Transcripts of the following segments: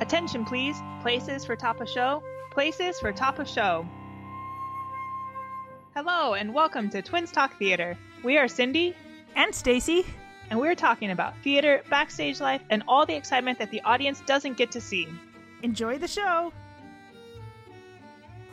Attention, please. Places for top of show. Places for top of show. Hello, and welcome to Twins Talk Theater. We are Cindy, And Stacy. and we're talking about theater, backstage life, and all the excitement that the audience doesn't get to see. Enjoy the show.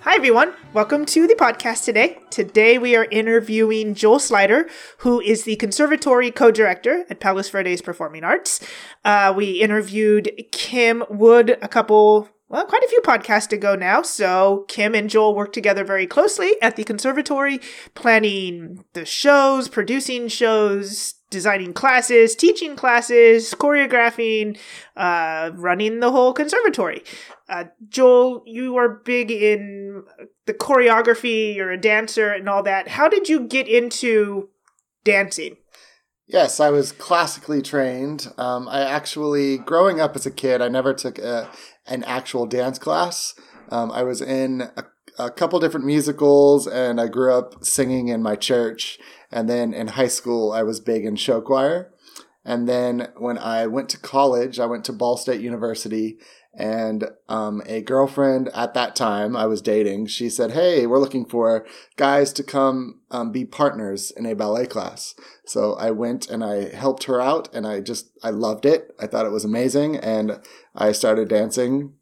Hi, everyone. Welcome to the podcast today. Today, we are interviewing Joel Sluyter, who is the conservatory co director at Palos Verdes Performing Arts. Uh, we interviewed Kim Wood a couple, well, quite a few podcasts ago now. So, Kim and Joel work together very closely at the conservatory, planning the shows, producing shows, designing classes, teaching classes, choreographing, uh, running the whole conservatory. Uh, Joel, you are big in the choreography, you're a dancer and all that. How did you get into dancing? Yes, I was classically trained. Um, I actually, growing up as a kid, I never took a, an actual dance class. Um, I was in a, a couple different musicals, and I grew up singing in my church. And then in high school, I was big in show choir. And then when I went to college, I went to Ball State University, and um, a girlfriend at that time I was dating, she said, "Hey, we're looking for guys to come um, be partners in a ballet class." So I went and I helped her out, and I just I loved it. I thought it was amazing, and I started dancing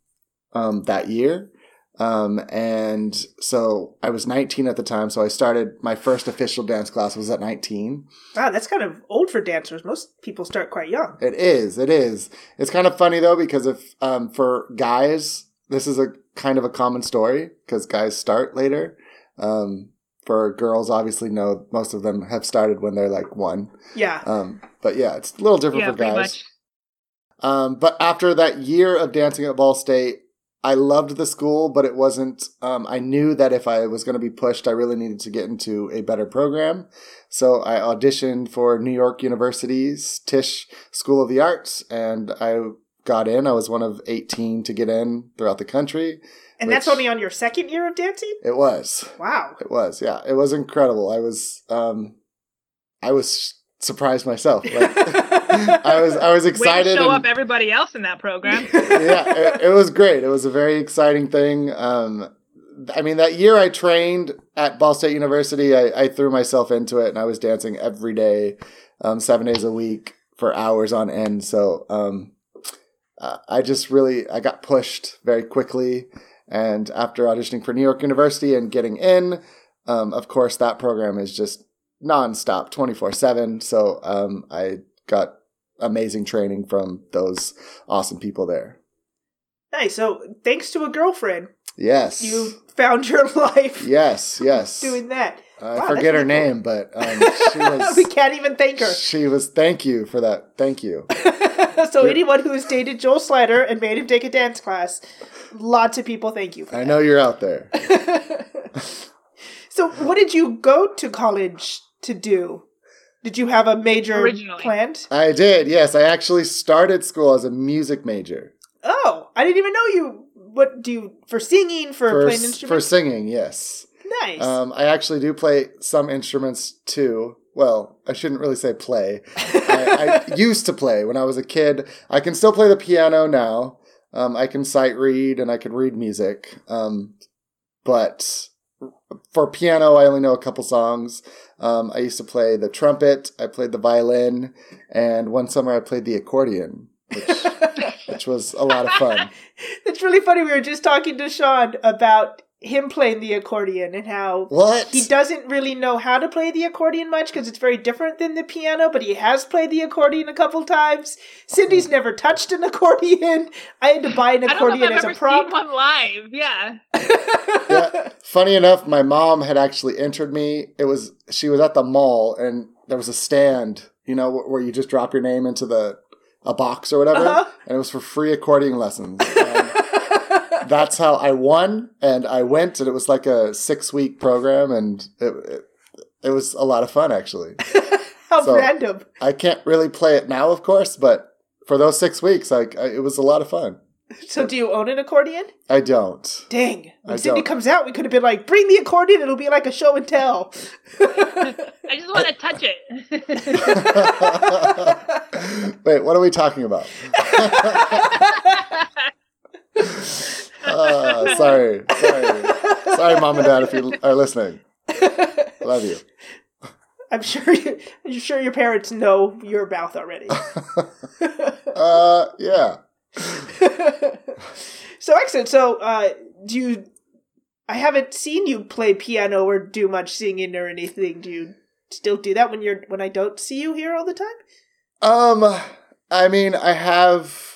um, that year. Um, and so I was 19 at the time, so I started my first official dance class was at 19. Wow, that's kind of old for dancers. Most people start quite young. It is. It is. It's kind of funny though because if um, for guys, this is a kind of a common story because guys start later. Um, for girls, obviously, no. Most of them have started when they're like one. Yeah. Um, but yeah, it's a little different Yeah, for guys. much. Um, but after that year of dancing at Ball State, I loved the school, but it wasn't. Um, I knew that if I was going to be pushed, I really needed to get into a better program. So I auditioned for New York University's Tisch School of the Arts, and I got in. I was one of 18 to get in throughout the country. and that's only on your second year of dancing? It was. Wow. It was. Yeah, it was incredible. I was. Um, I was surprised myself. Like, I was. I was excited. to show and- up everybody else in that program. yeah, it, it was great. It was a very exciting thing. Um, I mean, that year I trained at Ball State University, I, I threw myself into it and I was dancing every day, um, seven days a week for hours on end. So um, uh, I just really I got pushed very quickly. And after auditioning for New York University and getting in, um, of course, that program is just nonstop, twenty four seven. So um, I got amazing training from those awesome people there. nice. So, thanks to a girlfriend, Yes. you found your life Yes, yes. doing that. I Wow, forget her really cool. name, but um, she was. we can't even thank her. She was. Thank you for that. Thank you. so, anyone who has dated Joel Sluyter and made him take a dance class, lots of people thank you for I that. know you're out there. So, what did you go to college to do? Did you have a major Originally. planned? I did. Yes, I actually started school as a music major Oh, I didn't even know you. What do you for singing for, for playing instruments? for singing. Yes. nice. Um, I actually do play some instruments too. Well, I shouldn't really say play. I, I used to play when I was a kid. I can still play the piano now. Um, I can sight read and I can read music. Um, but for piano, I only know a couple songs. Um, I used to play the trumpet. I played the violin, and one summer I played the accordion, which, which was a lot of fun. It's really funny. We were just talking to Sean about him playing the accordion and how What? he doesn't really know how to play the accordion much because it's very different than the piano, but he has played the accordion a couple times. Cindy's never touched an accordion. I had to buy an I don't know accordion if as I've a ever prop. seen one live. Yeah. yeah. Funny enough, my mom had actually entered me. It was she was at the mall and there was a stand, you know, where you just drop your name into the a box or whatever, Uh-huh. and it was for free accordion lessons. And that's how I won, and I went, and it was like a six week program, and it, it it was a lot of fun actually. How So- random. I can't really play it now, of course, but for those six weeks, like I, it was a lot of fun. So, do you own an accordion? I don't. Dang. When I Cindy don't. comes out, we could have been like, bring the accordion. It'll be like a show and tell. I just want to touch it. Wait, what are we talking about? Sorry, sorry, sorry, mom and dad, if you are listening. Love you. I'm sure. You, I'm sure your parents know your mouth already. Uh, yeah. so excellent. So, uh, do you? I haven't seen you play piano or do much singing or anything. Do you still do that when you're when I don't see you here all the time? Um, I mean, I have.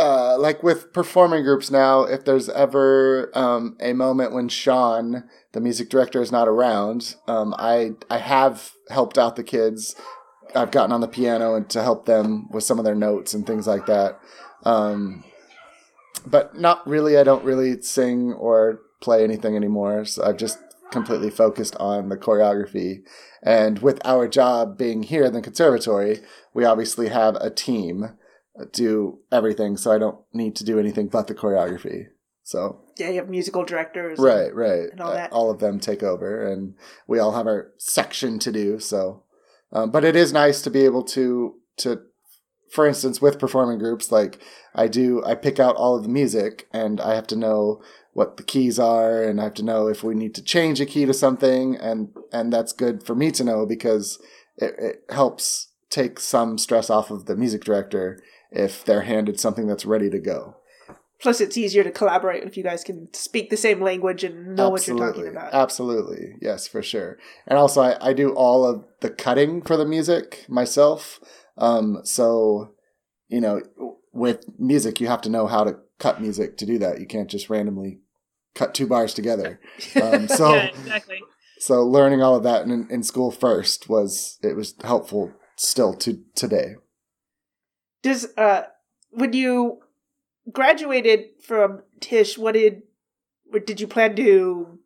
Uh, like with performing groups now, if there's ever um, a moment when Sean, the music director, is not around, um, I I have helped out the kids. I've gotten on the piano and to help them with some of their notes and things like that. Um, but not really. I don't really sing or play anything anymore. So I've just completely focused on the choreography. And with our job being here in the conservatory, we obviously have a team do everything. So I don't need to do anything but the choreography. So Yeah, you have musical directors. and- right, right, and all that. All of them take over, and we all have our section to do. So, um, but it is nice to be able to to, for instance, with performing groups, like I do, I pick out all of the music, and I have to know what the keys are, and I have to know if we need to change a key to something, and and that's good for me to know because it, it helps take some stress off of the music director if they're handed something that's ready to go. Plus, it's easier to collaborate if you guys can speak the same language and know what you're talking about. Absolutely. Yes, for sure. And also, I, I do all of the cutting for the music myself. Um, so, you know, with music, you have to know how to cut music to do that. You can't just randomly cut two bars together. Um, so, yeah, exactly. so learning all of that in, in school first was, it was helpful still to today. Does uh, when you graduated from Tisch, what did what did you plan to?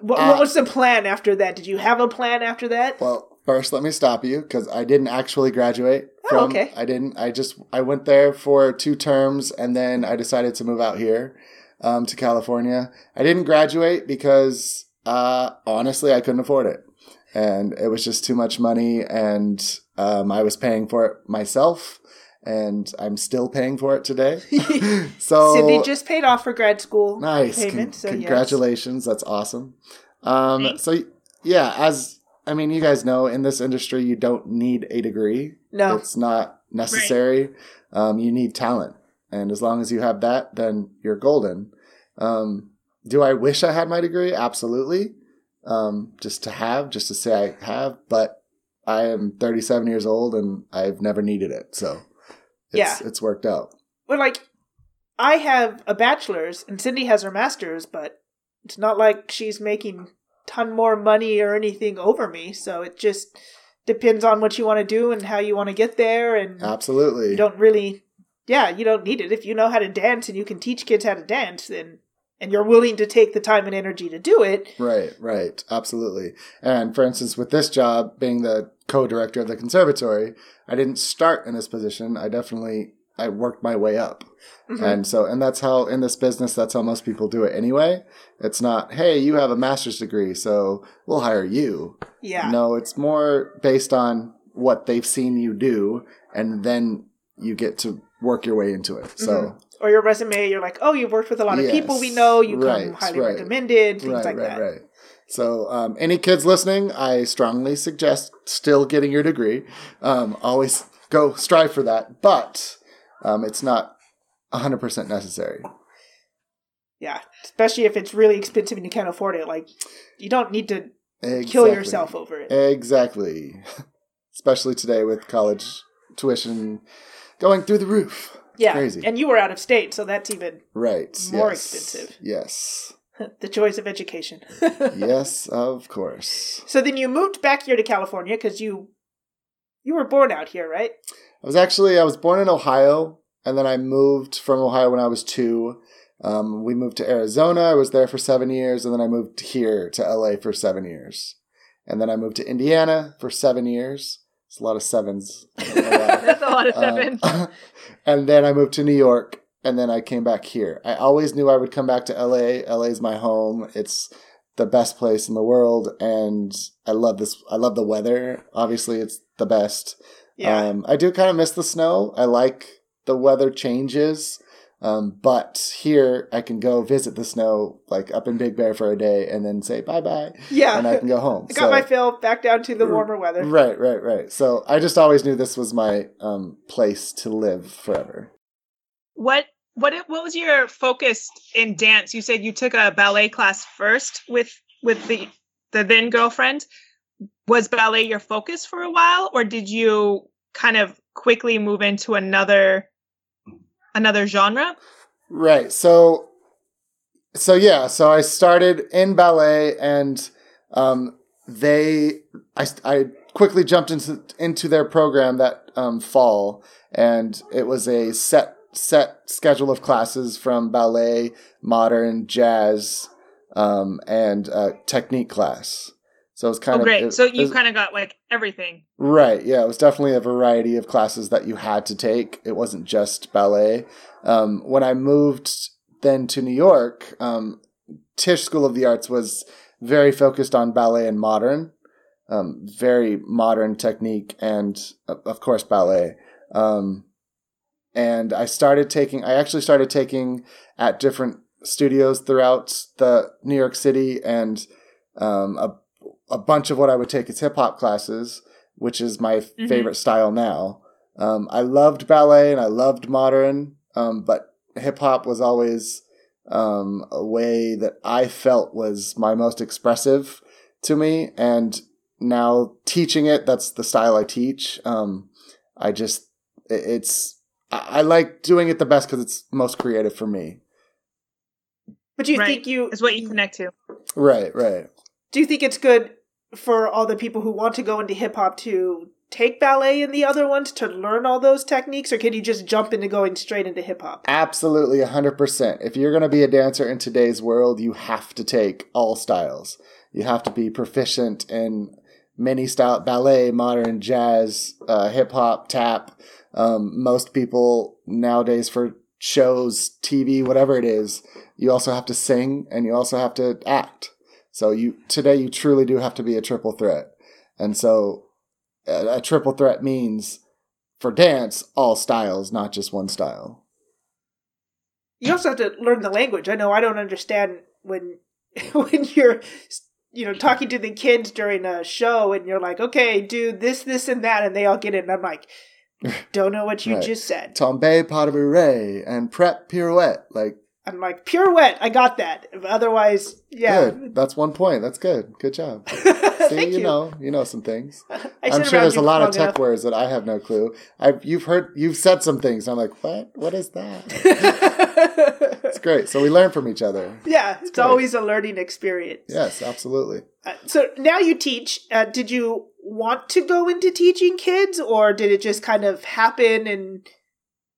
What, Uh, what was the plan after that? Did you have a plan after that? Well, first, let me stop you because I didn't actually graduate. Oh, From, okay. I didn't. I just I went there for two terms and then I decided to move out here um, to California. I didn't graduate because uh, honestly I couldn't afford it, and it was just too much money, and um, I was paying for it myself. And I'm still paying for it today. so Cindy just paid off her grad school Nice. payment. Con- so yes. congratulations. That's awesome. Um, Thanks. so, yeah, as I mean, you guys know in this industry, you don't need a degree. No, It's not necessary. Um, you need talent. And as long as you have that, then you're golden. Um, do I wish I had my degree? Absolutely. Um, just to have, just to say I have, but I am 37 years old and I've never needed it. So it's, Yeah. it's worked out. but like, I have a bachelor's and Cindy has her master's, but it's not like she's making ton more money or anything over me. So it just depends on what you want to do and how you want to get there, and Absolutely. you don't really yeah you don't need it if you know how to dance and you can teach kids how to dance then and you're willing to take the time and energy to do it Right, right, absolutely. And for instance, with this job, being the co-director of the conservatory, I didn't start in this position. I definitely I worked my way up, Mhm. and so and that's how in this business that's how most people do it anyway. It's not, hey, you have a master's degree, so we'll hire you. yeah No, it's more based on what they've seen you do, and then you get to work your way into it. So. Mhm. or your resume you're like oh you've worked with a lot of people we know you come right, highly right. recommended things right, like that right. So, um, any kids listening, I strongly suggest still getting your degree. Um, always go strive for that, but um, it's not 100% necessary. yeah especially if it's really expensive and you can't afford it like you don't need to Exactly. kill yourself over it Exactly. Especially today with college tuition going through the roof. yeah crazy. and you were out of state so that's even Right. More yes. expensive. Yes. the joys of education yes, of course. so then you moved back here to california because you you were born out here right I was actually I was born in Ohio, and then I moved from Ohio when I was two. Um, we moved to Arizona. I was there for seven years, and then I moved here to LA for seven years, and then I moved to Indiana for seven years. It's a lot of sevens. I don't know why. That's a lot of sevens. Um, and then I moved to New York, and then I came back here. I always knew I would come back to LA. LA is my home. It's the best place in the world, and I love this. I love the weather. Obviously, it's the best. yeah Um, I do kind of miss the snow. I like the weather changes. Um, but here I can go visit the snow, like up in Big Bear for a day, and then say bye bye, Yeah. and I can go home. I got my fill back down to the warmer weather. Right, right, right. So I just always knew this was my um, place to live forever. What what what was your focus in dance? You said you took a ballet class first with with the the then girlfriend. Was ballet your focus for a while, or did you kind of quickly move into another another genre? Right. So, so yeah. So I started in ballet, and um, they, I, I quickly jumped into into their program that um, fall, and it was a set set schedule of classes from ballet, modern, jazz, um, and uh, technique class. So it was kind oh, of great! it- so you kind of got like everything. Right. Yeah, it was definitely a variety of classes that you had to take. It wasn't just ballet. Um, when I moved then to New York, um, Tisch School of the Arts was very focused on ballet and modern, um, very modern technique, and of course ballet. Um, and I started taking. I actually started taking at different studios throughout the New York City, and um, a a bunch of what I would take is hip hop classes which is my Mhm. favorite style now. Um, I loved ballet and I loved modern, um, but hip hop was always um, a way that I felt was my most expressive to me. And now teaching it, that's the style I teach. Um, I just, it- it's, I I like doing it the best because it's most creative for me. But do you right. think you is what you connect to. Right, right. do you think it's good for all the people who want to go into hip hop to take ballet and the other ones to learn all those techniques, or can you just jump into going straight into hip hop? Absolutely, 100%. If you're going to be a dancer in today's world, you have to take all styles. You have to be proficient in many style ballet, modern, jazz, uh, hip hop, tap. Um, most people nowadays for shows, TV, whatever it is, you also have to sing and you also have to act. So you today you truly do have to be a triple threat. And so a, a triple threat means for dance all styles, not just one style. You also have to learn the language. I know I don't understand when when you're you know talking to the kids during a show and you're like, okay, do this, this, and that, and they all get it, and I'm like, don't know what you Right. just said. tombe pas de bourrée and prep pirouette. Like, I'm like pirouette. I got that. Otherwise, yeah. good. That's one point. That's good. Good job. See, Thank you. you. know, you know some things. I I'm sure there's a lot of tech enough. words that I have no clue. I've you've heard you've said some things. I'm like, what? What is that? It's great. So we learn from each other. yeah, it's great. always a learning experience. Yes, absolutely. Uh, so now you teach. Uh, did you want to go into teaching kids, or did it just kind of happen and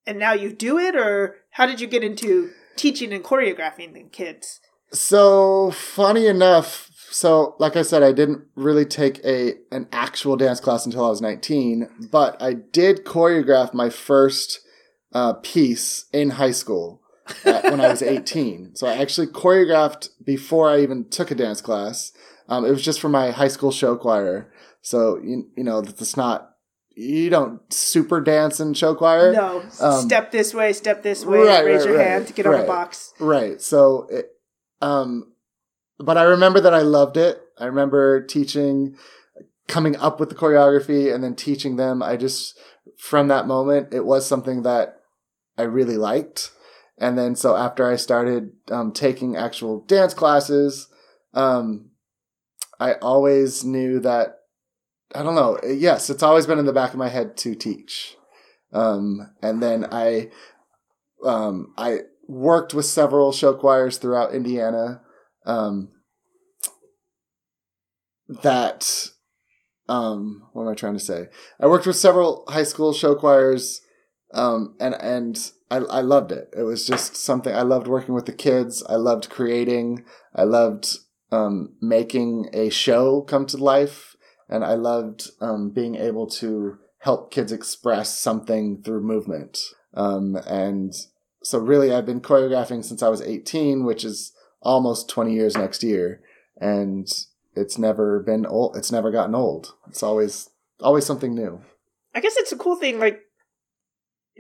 and now you do it, or how did you get into teaching and choreographing the kids? So funny enough, so like I said, I didn't really take a an actual dance class until I was 19, but I did choreograph my first uh, piece in high school uh, when I was 18. So I actually choreographed before I even took a dance class. Um, it was just for my high school show choir. So you you know that's not you don't super dance in show choir. No, um, step this way, step this way, right, raise right, your right, hand to get on the box. Right. So, it, um, but I remember that I loved it. I remember teaching, coming up with the choreography and then teaching them. I just, from that moment, it was something that I really liked. And then, so after I started um, taking actual dance classes, um, I always knew that, I don't know, yes, it's always been in the back of my head to teach. Um, and then I, um, I worked with several show choirs throughout Indiana um, that um, what am I trying to say? I worked with several high school show choirs um, and and I, I loved it. It was just something I loved working with the kids. I loved creating. I loved um, making a show come to life, and I loved um, being able to help kids express something through movement. Um, and so really I've been choreographing since I was 18, which is almost 20 years next year. And it's never been old. It's never gotten old. It's always, always something new. I guess it's a cool thing. Like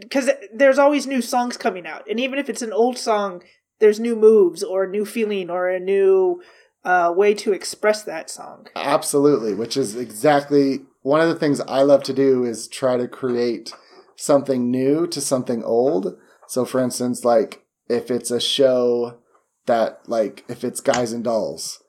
because there's always new songs coming out, and even if it's an old song, there's new moves or a new feeling or a new uh, way to express that song. Absolutely, which is exactly one of the things I love to do is try to create something new to something old. So, for instance, like if it's a show that, like, if it's Guys and Dolls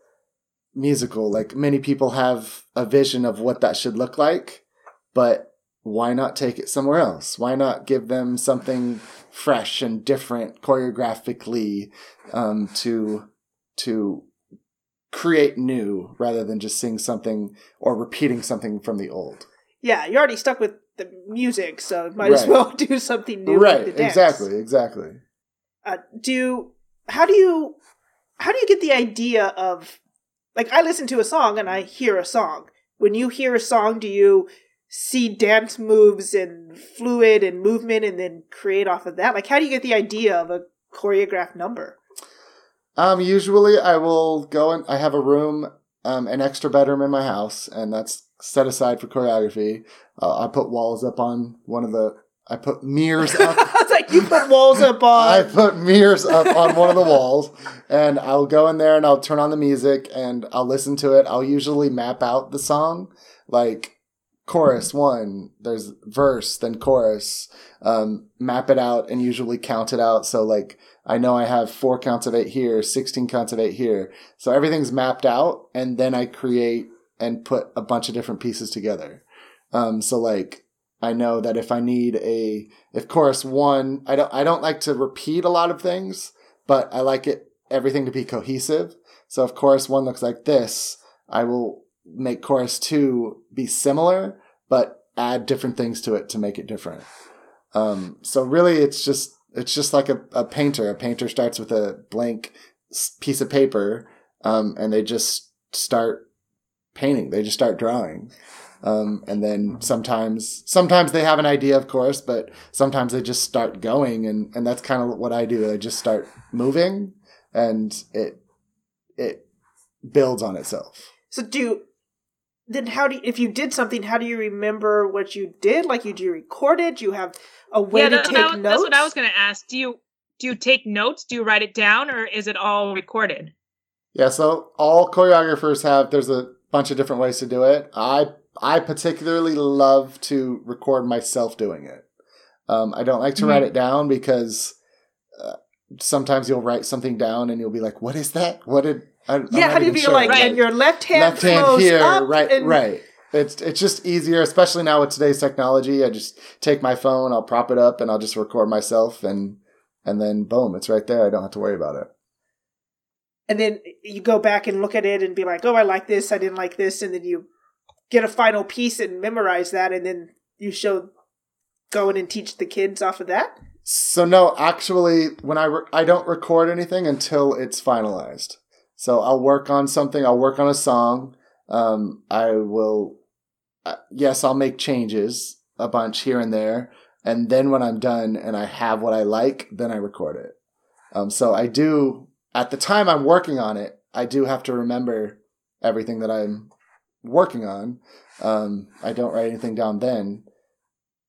musical, like many people have a vision of what that should look like, but why not take it somewhere else? Why not give them something fresh and different choreographically um, to to create new rather than just seeing something or repeating something from the old. Yeah, you're already stuck with the music, so might as well do something new. right, with the dance. exactly, exactly. Uh, do how do you how do you get the idea of like I listen to a song and I hear a song. When you hear a song, do you see dance moves and fluid and movement and then create off of that? Like how do you get the idea of a choreographed number? Um, usually I will go and I have a room, um, an extra bedroom in my house, and that's set aside for choreography. Uh, I put walls up on one of the. I put mirrors up. it's like you put walls up on. I put mirrors up on one of the walls, and I'll go in there and I'll turn on the music and I'll listen to it. I'll usually map out the song, like chorus one, there's verse, then chorus. Um, map it out and usually count it out. So like I know I have four counts of eight here, sixteen counts of eight here. So everything's mapped out, and then I create and put a bunch of different pieces together. Um, so like I know that if I need a if chorus one, I don't I don't like to repeat a lot of things, but I like it everything to be cohesive. So if chorus one looks like this, I will make chorus two be similar, but add different things to it to make it different. Um, so really, it's just it's just like a, a painter. A painter starts with a blank piece of paper, um, and they just start painting. They just start drawing. Um, and then sometimes, sometimes they have an idea, of course, but sometimes they just start going, and, and that's kind of what I do. I just start moving, and it it builds on itself. So do then how do you, if you did something, how do you remember what you did? Like you do you record it? Do you have a way yeah, to that- take that- notes? that's what I was going to ask. Do you do you take notes? Do you write it down, or is it all recorded? Yeah, so all choreographers have there's a bunch of different ways to do it. I I particularly love to record myself doing it. Um, I don't like to Mhm. write it down because uh, sometimes you'll write something down and you'll be like, "What is that? What did?" I, I'm yeah, not how do you even feel sure." like? Right. And your left hand left hand flows here, up right, and- right. It's it's just easier, especially now with today's technology. I just take my phone, I'll prop it up, and I'll just record myself, and and then boom, it's right there. I don't have to worry about it. and then you go back and look at it and be like, "Oh, I like this. I didn't like this," and then you get a final piece and memorize that, and then you show go in and teach the kids off of that. So no, actually, when I re- I don't record anything until it's finalized. So I'll work on something. I'll work on a song. Um, I will. Uh, yes, I'll make changes a bunch here and there, and then when I'm done and I have what I like, then I record it. Um, so I do at the time I'm working on it. I do have to remember everything that I'm working on. Um, I don't write anything down then.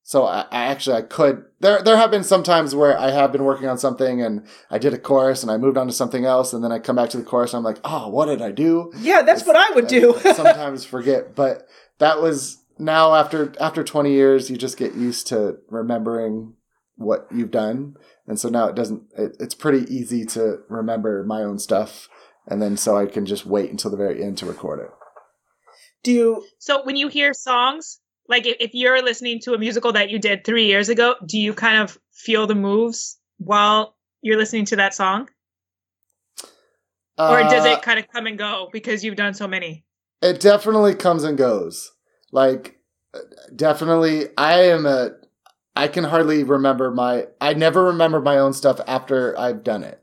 So I, I actually I could there there have been some times where I have been working on something and I did a chorus and I moved on to something else and then I come back to the chorus and I'm like, oh, what did I do? Yeah, that's what I would do. Sometimes forget, but that was now after after 20 years, you just get used to remembering what you've done, and so now it doesn't. It, it's pretty easy to remember my own stuff, and then so I can just wait until the very end to record it. do you? So when you hear songs, like if, you're listening to a musical that you did three years ago, do you kind of feel the moves while you're listening to that song, or does Uh, it kind of come and go because you've done so many? It definitely comes and goes. Like, uh, definitely, I am a. I can hardly remember my. I never remember my own stuff after I've done it.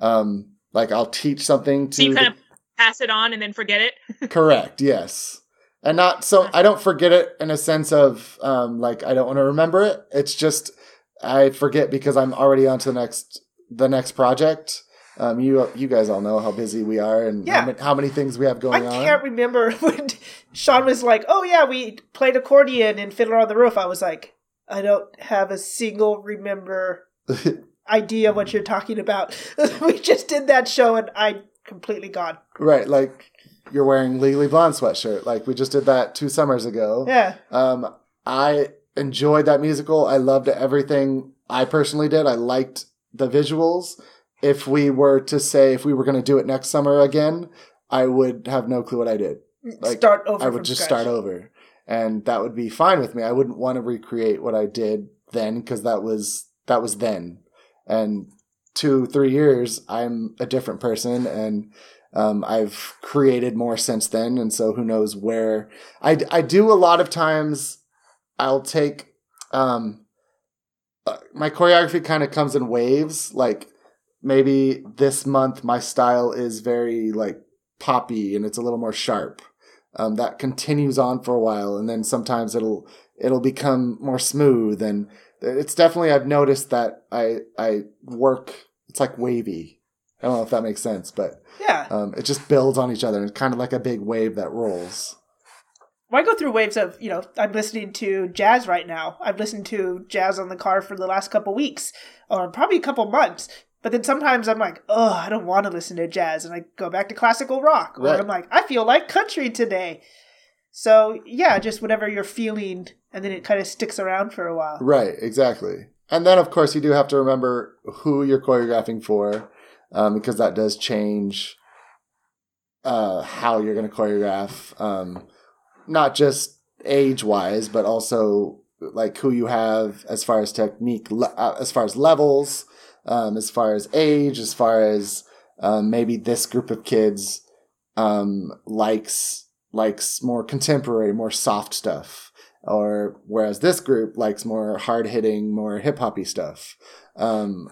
Um, like I'll teach something to. So you the- kind of pass it on and then forget it. Correct. Yes. And not so I don't forget it in a sense of um like I don't want to remember it. It's just I forget because I'm already on to the next the next project. Um you you guys all know how busy we are and Yeah. how, many, how many things we have going on. I can't remember when Sean was like, "Oh yeah, we played accordion and Fiddler on the Roof." I was like, I don't have a single remember idea what you're talking about. we just did that show and I completely gone. right, like you're wearing Legally Blonde sweatshirt. Like we just did that two summers ago. Yeah. Um, I enjoyed that musical. I loved everything I personally did. I liked the visuals. If we were to say if we were going to do it next summer again, I would have no clue what I did. Like, start over. I would just scratch. start over, and that would be fine with me. I wouldn't want to recreate what I did then because that was that was then, and two three years I'm a different person and. Um, I've created more since then, and so who knows where I, I do a lot of times. I'll take um, uh, my choreography kind of comes in waves. Like maybe this month my style is very like poppy and it's a little more sharp. Um, that continues on for a while, and then sometimes it'll it'll become more smooth. And it's definitely I've noticed that I I work. It's like wavy. I don't know if that makes sense, but Yeah. um, it just builds on each other. It's kind of like a big wave that rolls. Well, I go through waves of, you know, I'm listening to jazz right now. I've listened to jazz on the car for the last couple weeks, or probably a couple months. But then sometimes I'm like, oh, I don't want to listen to jazz, and I go back to classical rock. Or Right. I'm like, I feel like country today. So yeah, just whatever you're feeling, and then it kind of sticks around for a while. Right, exactly. And then, of course, you do have to remember who you're choreographing for, um, because that does change uh, how you're going to choreograph, um, not just age wise, but also like who you have as far as technique, le- uh, as far as levels, um, as far as age, as far as um, maybe this group of kids um, likes likes more contemporary, more soft stuff or whereas this group likes more hard hitting, more hip hoppy stuff. Um,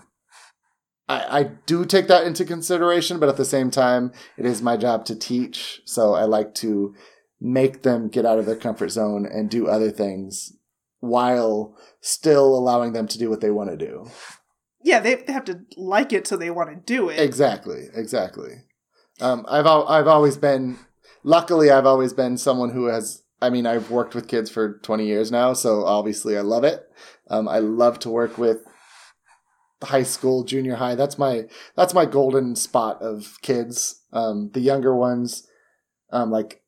I, I do take that into consideration, but at the same time, it is my job to teach, so I like to make them get out of their comfort zone and do other things while still allowing them to do what they want to do. Yeah, they they have to like it so they want to do it. Exactly, exactly. Um, I've al- I've always been, luckily, I've always been someone who has. I mean, I've worked with kids for twenty years now, so obviously I love it. Um, I love to work with high school, junior high. That's my that's my golden spot of kids. Um, the younger ones, um, like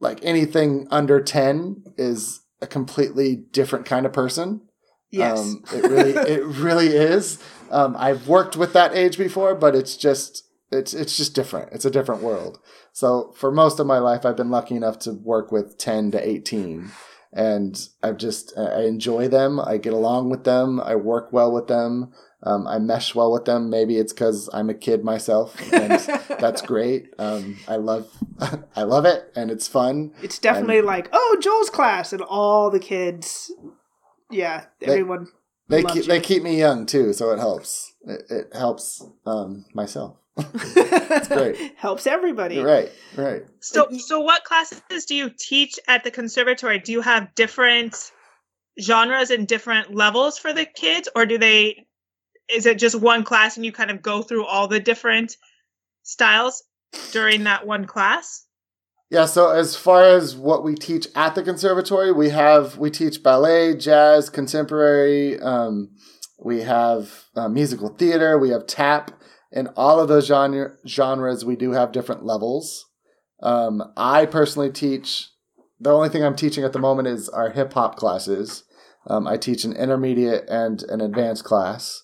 like anything under ten, is a completely different kind of person. Yes. Um, it really, it really is. Um, I've worked with that age before, but it's just, it's, it's just different. It's a different world. So for most of my life, I've been lucky enough to work with 10 to 18 and I've just, I enjoy them. I get along with them. I work well with them. Um, I mesh well with them. Maybe it's cause I'm a kid myself and that's great. Um, I love, I love it and it's fun. it's definitely like, oh, Joel's class, and all the kids. Yeah, everyone. They loves keep, you. they keep me young too, so it helps. It, it helps um, myself. great. Helps everybody. Right, right. So, so what classes do you teach at the conservatory? Do you have different genres and different levels for the kids, or do they? Is it just one class and you kind of go through all the different styles during that one class? Yeah. So as far as what we teach at the conservatory, we have we teach ballet, jazz, contemporary. Um, we have uh, musical theater. We have tap. In all of those genre, genres, we do have different levels. Um, I personally teach. The only thing I'm teaching at the moment is our hip hop classes. Um, I teach an intermediate and an advanced class.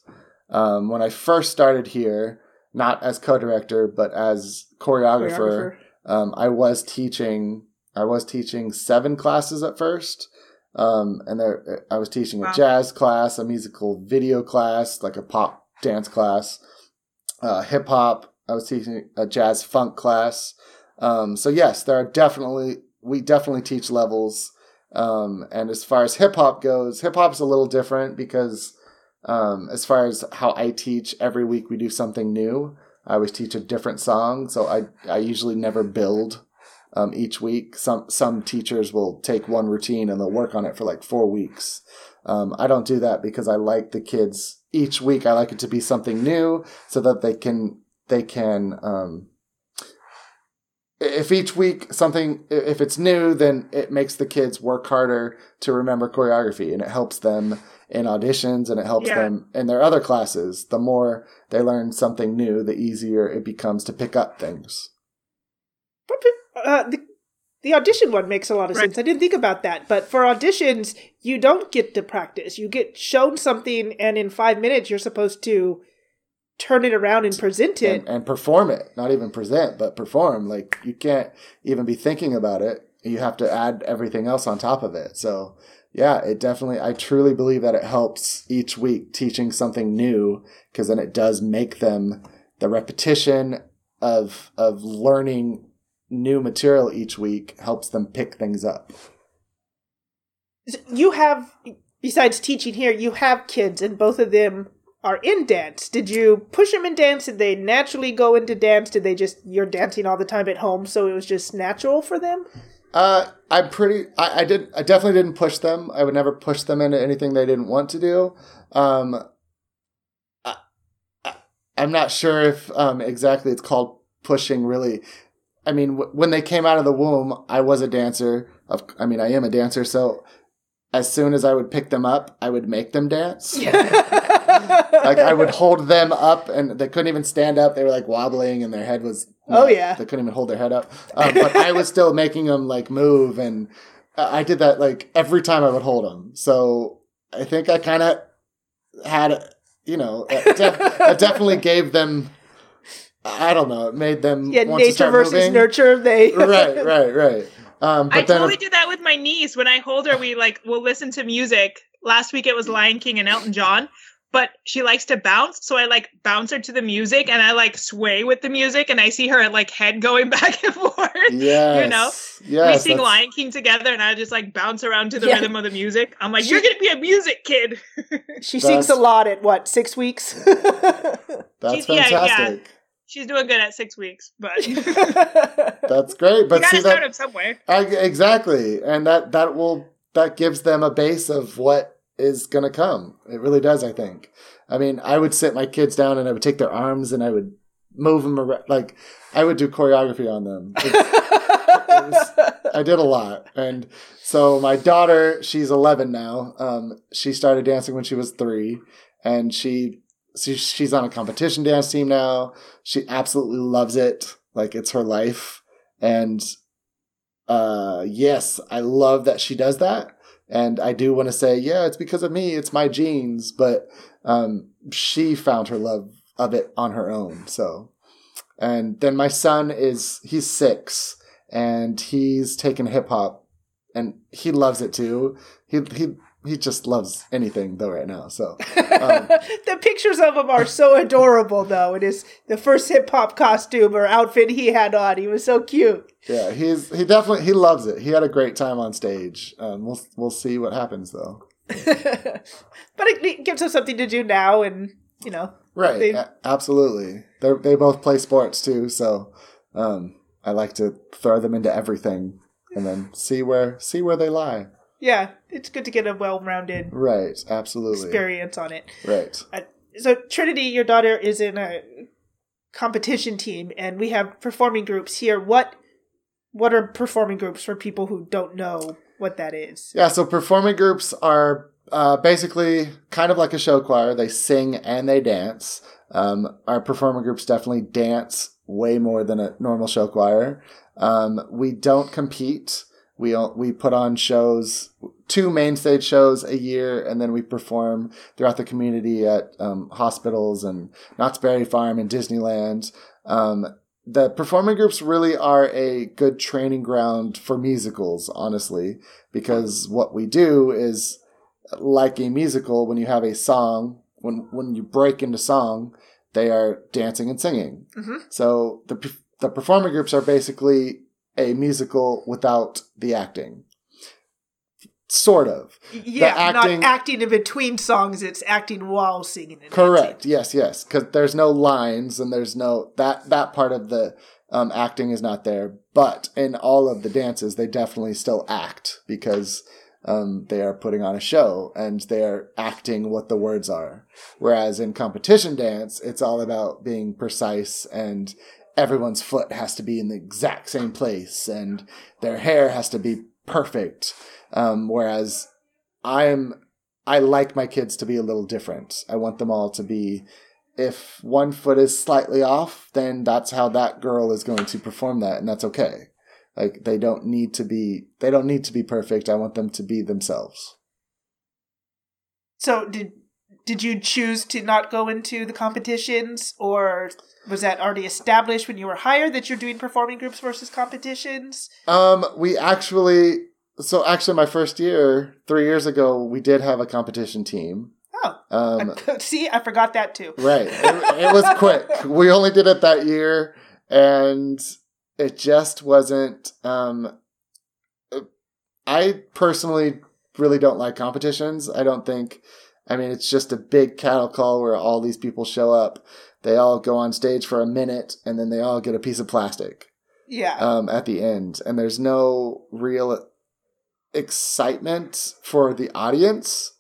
Um, when I first started here, not as co-director but as choreographer, Choreographer. um, I was teaching. I was teaching seven classes at first, um, and there I was teaching a jazz class, a musical video class, like a pop dance class, uh, hip hop. I was teaching a jazz funk class. Um, so yes, there are definitely we definitely teach levels. Um, and as far as hip hop goes, hip hop's a little different because um, as far as how I teach, every week we do something new. I always teach a different song, so I I usually never build um, each week. Some some teachers will take one routine and they'll work on it for like four weeks. Um, I don't do that because I like the kids each week. I like it to be something new so that they can they can. Um, if each week something if it's new then it makes the kids work harder to remember choreography and it helps them in auditions and it helps Yeah. them in their other classes the more they learn something new the easier it becomes to pick up things But, uh, the, the audition one makes a lot of Right. sense. I didn't think about that. But for auditions, you don't get to practice. You get shown something, and in five minutes, you're supposed to turn it around and present it. and, and perform it not even present but perform like you can't even be thinking about it you have to add everything else on top of it so yeah it definitely i truly believe that it helps each week teaching something new because then it does make them the repetition of of learning new material each week helps them pick things up you have, besides teaching here, you have kids, and both of them are in dance. Did you push them in dance? Did they naturally go into dance? Did they just, you're dancing all the time at home, so it was just natural for them? Uh, I'm pretty. I, I did. I definitely didn't push them. I would never push them into anything they didn't want to do. Um, I, I, I'm not sure if um exactly it's called pushing. Really, I mean, w- when they came out of the womb, I was a dancer. Of, I mean, I am a dancer. So, as soon as I would pick them up, I would make them dance. like I would hold them up, and they couldn't even stand up. They were like wobbling, and their head was. Oh, yeah. they couldn't even hold their head up. Um, but I was still making them like move, and I I did that like every time I would hold them. So I think I kind of had, you know, def- it definitely gave them. I don't know. It made them yeah, want to nature start versus moving. nurture. They right, right, right. Um, but I then totally do that with my niece. When I hold her, we like we'll listen to music. Last week it was Lion King and Elton John, but she likes to bounce, so I like bounce her to the music and I like sway with the music and I see her like head going back and forth. yes, you know, yes, we sing that's- Lion King together and I just like bounce around to the Yeah. rhythm of the music. I'm like, She- you're gonna be a music kid. She sings a lot at what six weeks. That's Yeah, yeah. Fantastic. She's doing good at six weeks, but That's great. But gotta see start that somewhere. I, exactly, and that that will that gives them a base of what is going to come. It really does. I think. I mean, I would sit my kids down and I would take their arms and I would move them around. Like I would do choreography on them. It's- I did a lot, and so my daughter, she's 11 now. Um, she started dancing when she was three, and she, she she's on a competition dance team now. She absolutely loves it, like it's her life, and uh, yes, I love that she does that. And I do want to say, yeah, it's because of me. It's my genes, but um, she found her love of it on her own. So, and then my son is he's six and he's taken hip hop and he loves it too. He he he just loves anything though right now. So um, the pictures of him are so adorable, though. It is the first hip hop costume or outfit he had on. He was so cute. yeah, he's he definitely he loves it. He had a great time on stage. Um, we'll we'll see what happens though. but it, it gives him something to do now, and you know, Right, They- a- absolutely. They they both play sports too, so um, I like to throw them into everything and then see where see where they lie. Yeah, it's good to get a well-rounded Right, absolutely. experience on it. Right. Uh, so Trinity, your daughter is in a competition team, and we have performing groups here. What what are performing groups for people who don't know what that is? Yeah, so performing groups are uh, basically kind of like a show choir. They sing and they dance. Um, our performing groups definitely dance way more than a normal show choir. Um, we don't compete. We we put on shows, two main stage shows a year, and then we perform throughout the community at um, hospitals and Knott's Berry Farm and Disneyland. Um, the performing groups really are a good training ground for musicals, honestly, because what we do is like a musical when you have a song, when when you break into song, they are dancing and singing. Mhm. So the the performing groups are basically a musical without the acting. Sort of. Yeah, acting- not acting in between songs; it's acting while singing. Correct. dancing. Yes, yes. Because there's no lines and there's no that that part of the um, acting is not there. But in all of the dances, they definitely still act because um, they are putting on a show and they are acting what the words are. Whereas in competition dance, it's all about being precise and everyone's foot has to be in the exact same place and their hair has to be perfect. Um, whereas I'm I like my kids to be a little different. I want them all to be if one foot is slightly off, then that's how that girl is going to perform that and that's okay. Like they don't need to be they don't need to be perfect. I want them to be themselves. So did did you choose to not go into the competitions or was that already established when you were hired that you're doing performing groups versus competitions? Um we actually so actually my first year, 3 years ago, we did have a competition team. Oh. Um See, I forgot that too. Right. It, it was quick. We only did it that year, and it just wasn't. Um, I personally really don't like competitions. I don't think. I mean, it's just a big cattle call where all these people show up. They all go on stage for a minute, and then they all get a piece of plastic Yeah. um, at the end, and there's no real excitement for the audience.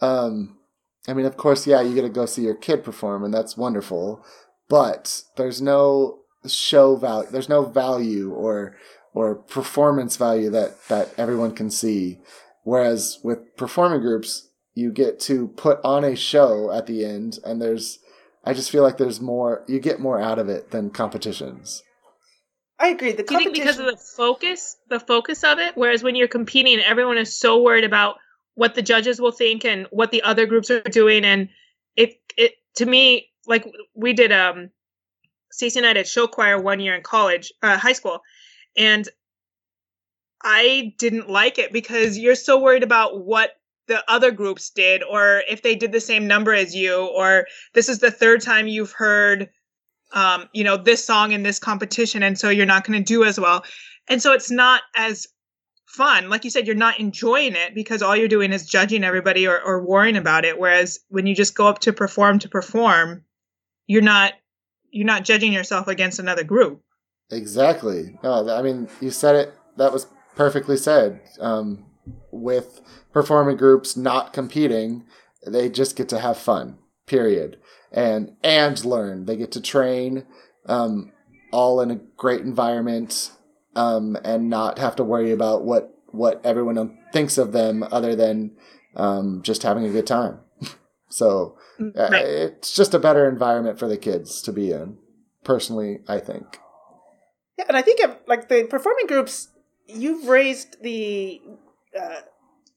Um, I mean, of course, yeah, you get to go see your kid perform, and that's wonderful. But there's no show value. There's no value or or performance value that that everyone can see. Whereas with performing groups, you get to put on a show at the end, and there's. I just feel like there's more. You get more out of it than competitions. I agree. The Do you think competition because of the focus, the focus of it? Whereas when you're competing, everyone is so worried about what the judges will think and what the other groups are doing, and it it to me like we did um Stacey and I did show choir one year in college, uh, high school, and I didn't like it because you're so worried about what the other groups did or if they did the same number as you or this is the third time you've heard um, you know, this song in this competition, and so you're not going to do as well. And so it's not as fun. Like you said, you're not enjoying it because all you're doing is judging everybody or, or worrying about it. Whereas when you just go up to perform to perform, you're not you're not judging yourself against another group. Exactly. No, I mean, you said it. That was perfectly said. Um, with performing groups not competing, they just get to have fun. Period. And and learn. They get to train, um, all in a great environment, um, and not have to worry about what what everyone thinks of them, other than um, just having a good time. so uh, Right. it's just a better environment for the kids to be in. Personally, I think. Yeah, and I think like the performing groups, you've raised the uh,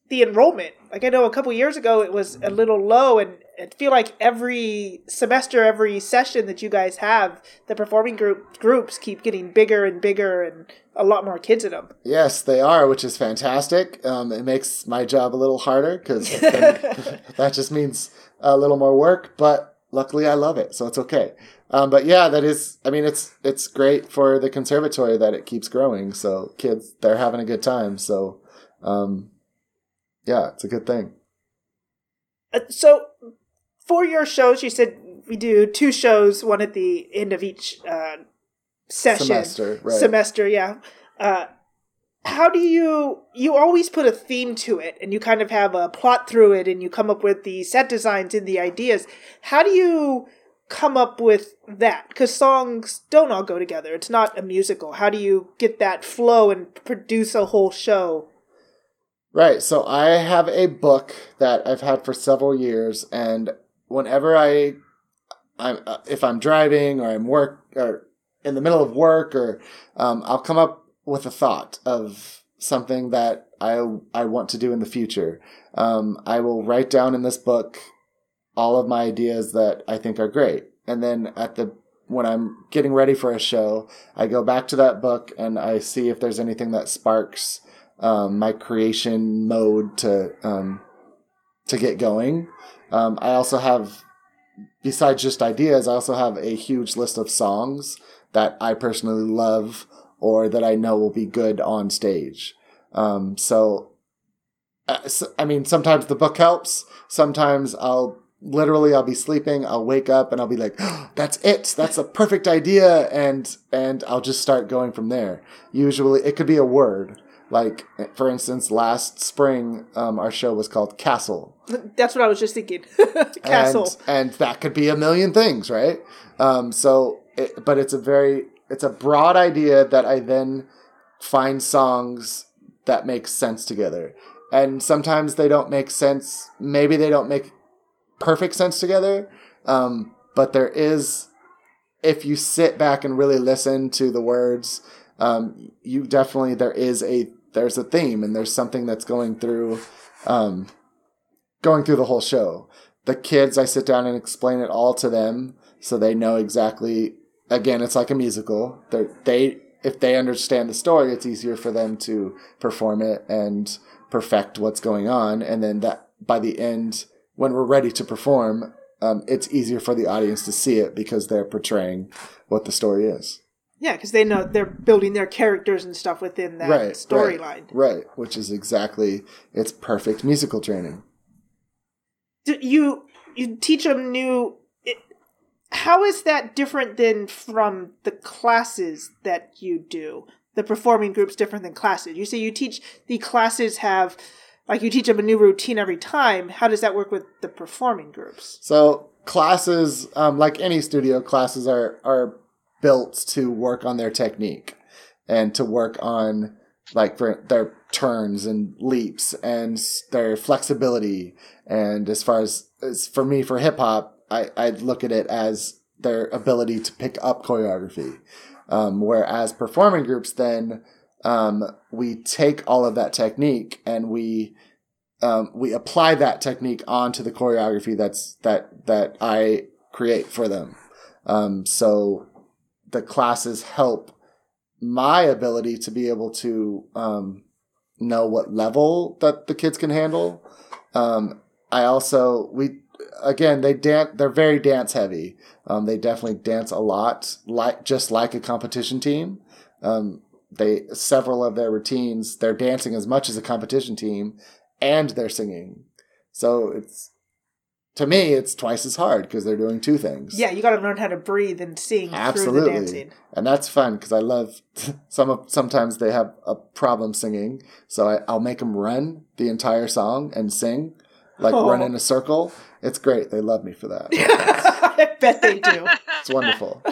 the enrollment. Like I know a couple years ago it was a little low, and I feel like every semester, every session that you guys have, the performing group groups keep getting bigger and bigger, and a lot more kids in them. Yes, they are, which is fantastic. Um, it makes my job a little harder because that just means a little more work. But luckily, I love it, so it's okay. Um, but yeah, that is. I mean, it's it's great for the conservatory that it keeps growing. So kids, they're having a good time. So, um, yeah, it's a good thing. Uh, so, for your shows, you said we do two shows, one at the end of each uh, session. Semester, right? semester yeah uh how do you you always put a theme to it and you kind of have a plot through it and you come up with the set designs and the ideas how do you come up with that because songs don't all go together it's not a musical how do you get that flow and produce a whole show Right. So I have a book that I've had for several years, and whenever I, I'm uh, if I'm driving or I'm work or in the middle of work, or um, I'll come up with a thought of something that I I want to do in the future. Um, I will write down in this book all of my ideas that I think are great, and then at the when I'm getting ready for a show, I go back to that book and I see if there's anything that sparks um, my creation mode to um, to get going. Um, I also have, besides just ideas, I also have a huge list of songs that I personally love or that I know will be good on stage. Um, so, uh, so, I mean, sometimes the book helps. Sometimes I'll literally I'll be sleeping, I'll wake up and I'll be like, "That's it. That's a perfect idea," and and I'll just start going from there. Usually, it could be a word. Like, for instance, last spring, um, our show was called Castle. that's what i was just thinking castle And, and that could be a million things, right? Um, so, it, but it's a very, it's a broad idea that I then find songs that make sense together. And sometimes they don't make sense. Maybe they don't make perfect sense together. Um, but there is, if you sit back and really listen to the words, um, you definitely there is a there's a theme and there's something that's going through, um, going through the whole show. The kids, I sit down and explain it all to them so they know exactly. Again, it's like a musical. They're, they if they understand the story, it's easier for them to perform it and perfect what's going on. And then that by the end, when we're ready to perform, um, it's easier for the audience to see it because they're portraying what the story is. Yeah, because they know they're building their characters and stuff within that Right, storyline. Right, right, which is exactly it's perfect musical training. Do You you teach them new. It, how is that different than from the classes that you do? The performing groups different than classes. You say you teach the classes have like you teach them a new routine every time. How does that work with the performing groups? So classes, um, like any studio, classes are are built to work on their technique and to work on like their turns and leaps and their flexibility. And as far as, as for me for hip hop, I I look at it as their ability to pick up choreography. Um, whereas performing groups, then um, we take all of that technique and we um, we apply that technique onto the choreography that's that that I create for them. Um, so the classes help my ability to be able to um, know what level that the kids can handle. Um, I also we again they dance they're very dance heavy. Um, they definitely dance a lot, like just like a competition team. Um, they several of their routines they're dancing as much as a competition team, and they're singing. So it's to me it's twice as hard because they're doing two things. Yeah, you got to learn how to breathe and sing through the Absolutely. dancing. and that's fun because I love some. of Sometimes they have a problem singing, so I, I'll make them run the entire song and sing, like Oh. run in a circle. It's great. They love me for that. I bet they do. It's wonderful.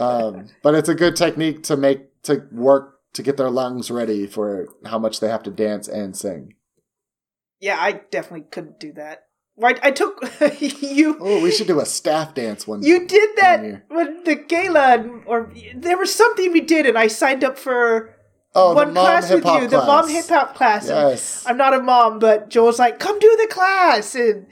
um, but it's a good technique to make to work to get their lungs ready for how much they have to dance and sing. yeah, I definitely couldn't do that. Right, I took you. Oh, we should do a staff dance one. Day. You did that when the gala, or there was something we did, and I signed up for oh, one class with you, class. the mom hip hop class. Yes. I'm not a mom, but Joel's like, "Come do the class," and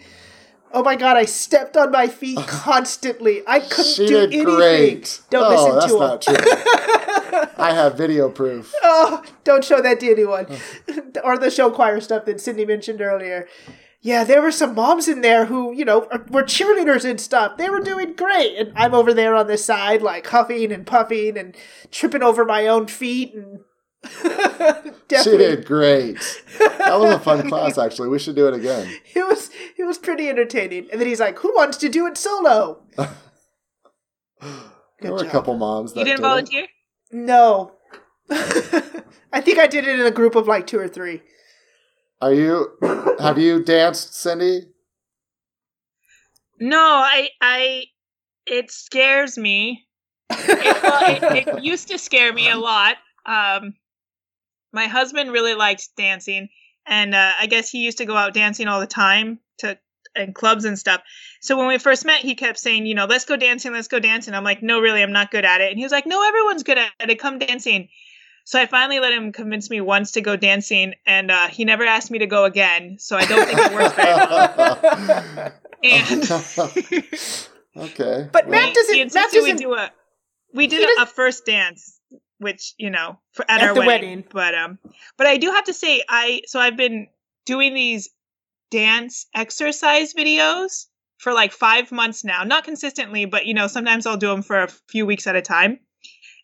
oh my god, I stepped on my feet constantly. I couldn't She do anything. great. Don't oh, listen that's to him. not true. I have video proof. Oh, don't show that to anyone. or the show choir stuff that Cindy mentioned earlier. Yeah, there were some moms in there who, you know, uh, were cheerleaders and stuff. They were doing great. And I'm over there on this side, like huffing and puffing and tripping over my own feet. And She did great. That was a fun class, actually. We should do it again. it was it was pretty entertaining. And then he's like, "Who wants to do it solo?" There Good were a couple moms that You didn't did it. volunteer? No, I think I did it in a group of like two or three. Are you? Have you danced, Cindy? No, I, I, it scares me. It, well, it, it used to scare me a lot. Um, my husband really liked dancing, and uh, I guess he used to go out dancing all the time to and clubs and stuff. So when we first met, he kept saying, you know, let's go dancing, let's go dancing. I'm like, no, really, I'm not good at it. And he was like, no, everyone's good at it. Come dancing. So I finally let him convince me once to go dancing, and uh, he never asked me to go again. So I don't think it works very well. And okay. But Well, Matt doesn't- He Matt we doesn't- do a. We did a, a first dance, which you know, for at, At our the wedding. wedding. But um, but I do have to say, I so I've been doing these dance exercise videos for like five months now. Not consistently, but you know, sometimes I'll do them for a few weeks at a time.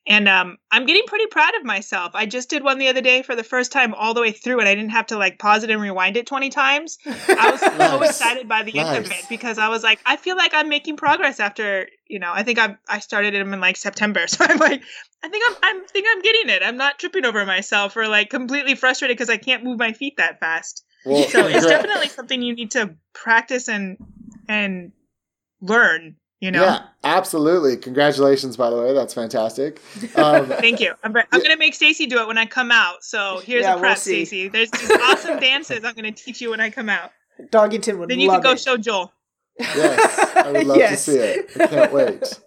And um, I'm getting pretty proud of myself. I just did one the other day for the first time all the way through, and I didn't have to like pause it and rewind it 20 times. I was so excited by the end of it because I was like, I feel like I'm making progress after, you know, I think I'm I started them in like September. So I'm like, I think I'm I'm think I'm getting it. I'm not tripping over myself or like completely frustrated because I can't move my feet that fast. well, So it's definitely something you need to practice and and learn You know. Yeah, absolutely. Congratulations, by the way. That's fantastic. Um, Thank you. I'm, I'm going to make Stacy do it when I come out. So here's Yeah, a we'll. Stacy. There's these awesome dances I'm going to teach you when I come out. Doggington would Then you love can go it. show Joel. yes, I would love Yes. to see it. I can't wait.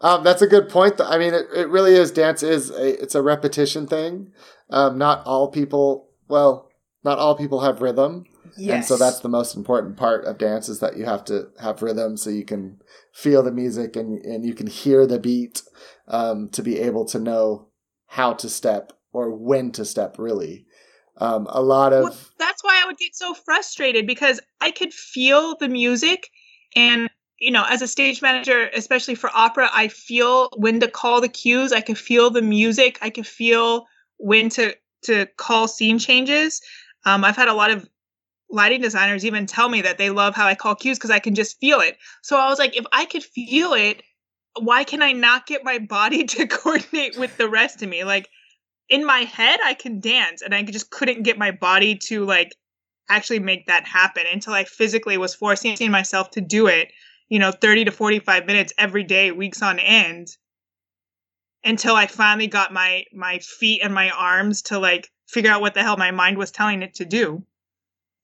Um, that's a good point. I mean, it, it really is. Dance is a, it's a repetition thing. Um, not all people. Well, not all people have rhythm. Yes. And so that's the most important part of dance is that you have to have rhythm so you can feel the music and, and you can hear the beat um, to be able to know how to step or when to step, really. Um, a lot of. Well, that's why I would get so frustrated because I could feel the music and you know, as a stage manager, especially for opera, I feel when to call the cues. I could feel the music. I could feel when to to call scene changes. Um, I've had a lot of lighting designers even tell me that they love how I call cues because I can just feel it. So I was like, if I could feel it, why can I not get my body to coordinate with the rest of me? Like in my head, I can dance, and I just couldn't get my body to like actually make that happen until I physically was forcing myself to do it. You know, thirty to forty-five minutes every day, weeks on end, until I finally got my my feet and my arms to like figure out what the hell my mind was telling it to do.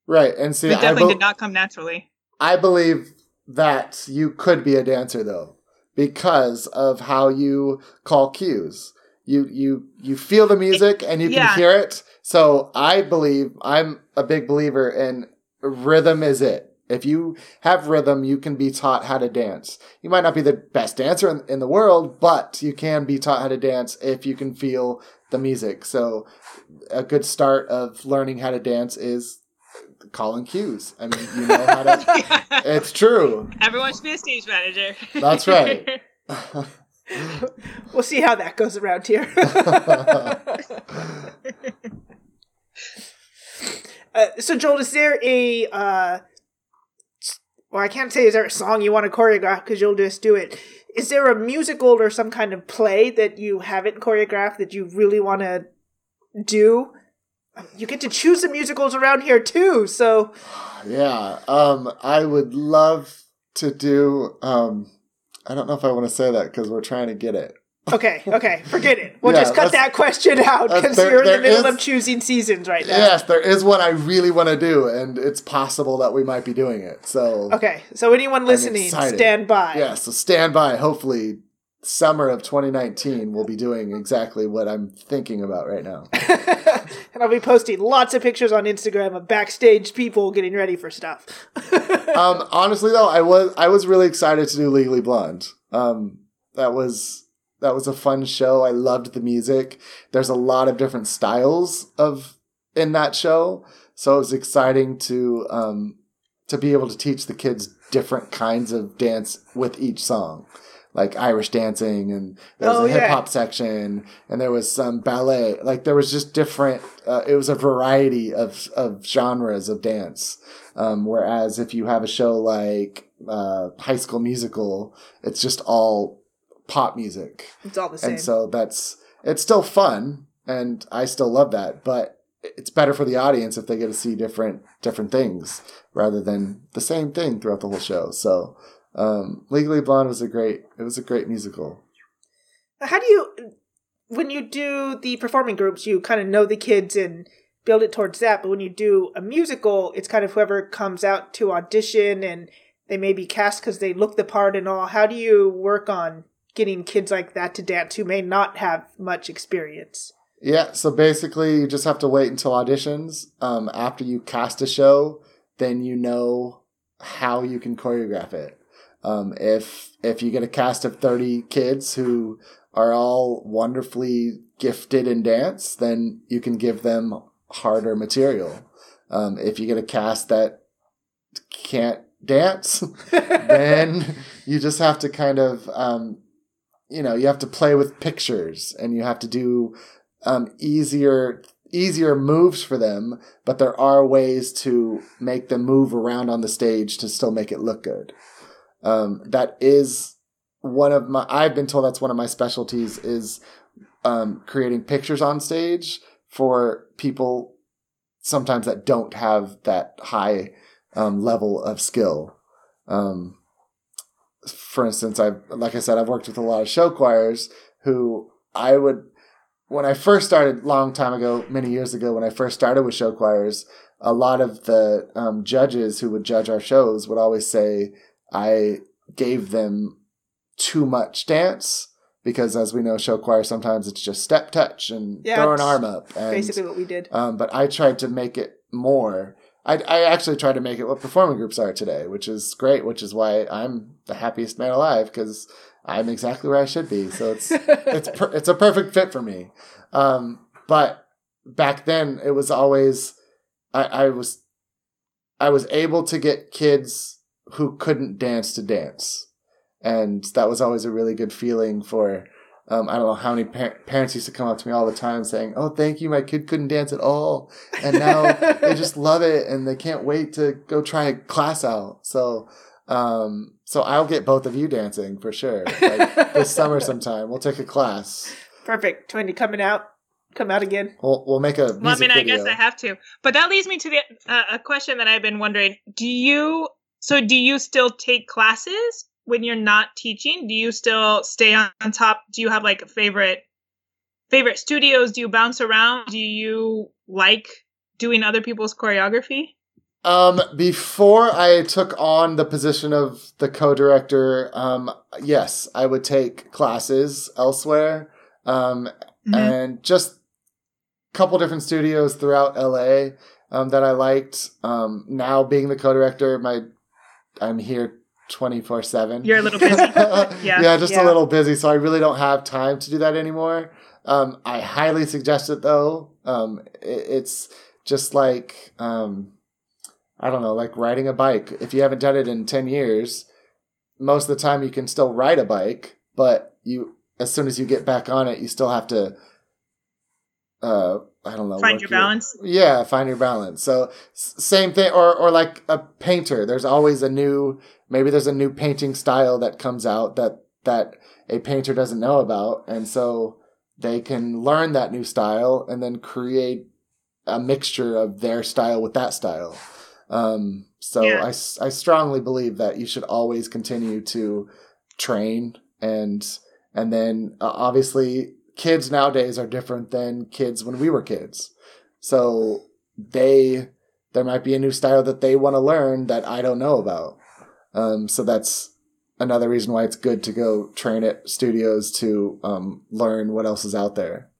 Right. And see, It I, definitely be- did not come naturally. I believe that you could be a dancer though, because of how you call cues. You you you feel the music and you can hear it. So I believe I'm a big believer in rhythm is it. If you have rhythm, you can be taught how to dance. You might not be the best dancer in, in the world, but you can be taught how to dance if you can feel the music. So a good start of learning how to dance is calling cues. I mean, you know how to it's true. Everyone should be a stage manager. That's right. We'll see how that goes around here. uh, so, Joel, is there a uh, well, I can't say is there a song you want to choreograph because you'll just do it. Is there a musical or some kind of play that you haven't choreographed that you really want to do? You get to choose the musicals around here too, so yeah. Um, I would love to do. Um, I don't know if I want to say that because we're trying to get it. okay, okay, forget it. We'll Yeah, just cut that question out because you're in the middle is- of choosing seasons right now. Yes, there is one I really want to do, and it's possible that we might be doing it. So Okay, so anyone listening, stand by. yeah, so stand by. Hopefully, summer of 2019, we'll be doing exactly what I'm thinking about right now. and I'll be posting lots of pictures on Instagram of backstage people getting ready for stuff. um, honestly though, I was I was really excited to do Legally Blonde. Um, that was that was a fun show. I loved the music. There's a lot of different styles of in that show, so it was exciting to um, to be able to teach the kids different kinds of dance with each song. Like Irish dancing, and there was Oh, a hip hop section, and there was some ballet. Like there was just different. Uh, it was a variety of of genres of dance. Um, whereas if you have a show like uh, High School Musical, it's just all pop music, it's all the same. and so that's it's still fun, and I still love that. But it's better for the audience if they get to see different different things rather than the same thing throughout the whole show. So um, Legally Blonde was a great it was a great musical. How do you, when you do the performing groups, you kind of know the kids and build it towards that. But when you do a musical, it's kind of whoever comes out to audition and they may be cast because they look the part and all. How do you work on getting kids like that to dance who may not have much experience? Yeah, so basically, you just have to wait until auditions. Um, after you cast a show, then you know how you can choreograph it. Um, if if you get a cast of thirty kids who are all wonderfully gifted in dance, then you can give them harder material. Um, if you get a cast that can't dance, then you just have to kind of um, you know you have to play with pictures and you have to do um, easier easier moves for them but there are ways to make them move around on the stage to still make it look good um, that is one of my i've been told that's one of my specialties is um, creating pictures on stage for people sometimes that don't have that high um, level of skill. Um, for instance, I've like I said, I've worked with a lot of show choirs who I would when I first started long time ago, many years ago, when I first started with show choirs, a lot of the um, judges who would judge our shows would always say I gave them too much dance because, as we know, show choir sometimes it's just step touch and Yeah, throw an arm up. And, Basically, what we did. um, but I tried to make it more. I, I actually tried to make it what performing groups are today, which is great, which is why I'm the happiest man alive because I'm exactly where I should be. So it's it's per- it's a perfect fit for me. Um, but back then, it was always I, I was I was able to get kids who couldn't dance to dance, and that was always a really good feeling for. Um, I don't know how many par- parents used to come up to me all the time saying, "Oh, thank you, my kid couldn't dance at all, and now they just love it, and they can't wait to go try a class out." So, um, so I'll get both of you dancing for sure. Like this summer sometime, we'll take a class. Perfect. Twenty coming out. Come out again. We'll we'll make a music Well, I mean, I video. guess I have to. But that leads me to the uh, a question that I've been wondering. Do you so do you still take classes when you're not teaching? Do you still stay on, top? Do you have like a favorite favorite studios? Do you bounce around? Do you like doing other people's choreography? Um, before I took on the position of the co-director, um, yes, I would take classes elsewhere, um, Mhm. and just a couple different studios throughout LA um, that I liked. Um, now being the co-director, my I'm here twenty four seven. You're a little busy. Yeah. yeah, just Yeah. a little busy, so I really don't have time to do that anymore. Um, I highly suggest it though. Um, it, it's just like um, I don't know, like riding a bike. If you haven't done it in ten years, most of the time you can still ride a bike, but you as soon as you get back on it, you still have to. Uh, I don't know. Find your balance. yeah, find your balance. So same thing, or or like a painter. There's always a new. Maybe there's a new painting style that comes out that that a painter doesn't know about, and so they can learn that new style and then create a mixture of their style with that style. Um, so Yeah. I, I strongly believe that you should always continue to train and and then uh, obviously kids nowadays are different than kids when we were kids. So they there might be a new style that they want to learn that I don't know about. Um, so that's another reason why it's good to go train at studios to um, learn what else is out there.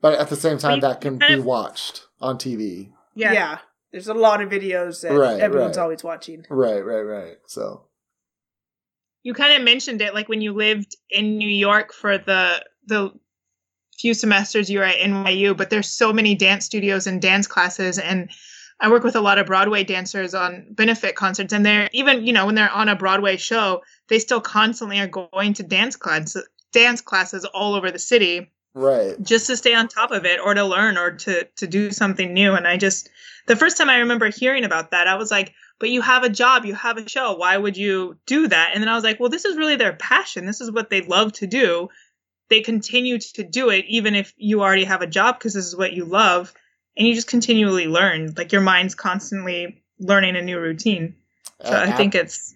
But at the same time, you- that can be of- watched on TV. Yeah. There's a lot of videos that Right, everyone's right. always watching. Right, right, right. So You kind of mentioned it like when you lived in New York for the the few semesters you were at NYU, but there's so many dance studios and dance classes and I work with a lot of Broadway dancers on benefit concerts and they're even, you know, when they're on a Broadway show, they still constantly are going to dance classes dance classes all over the city right, just to stay on top of it or to learn or to to do something new and i just the first time i remember hearing about that i was like but you have a job you have a show why would you do that? And then i was like well this is really their passion this is what they love to do they continue to do it even if you already have a job because this is what you love and you just continually learn like your mind's constantly learning a new routine so i A- think it's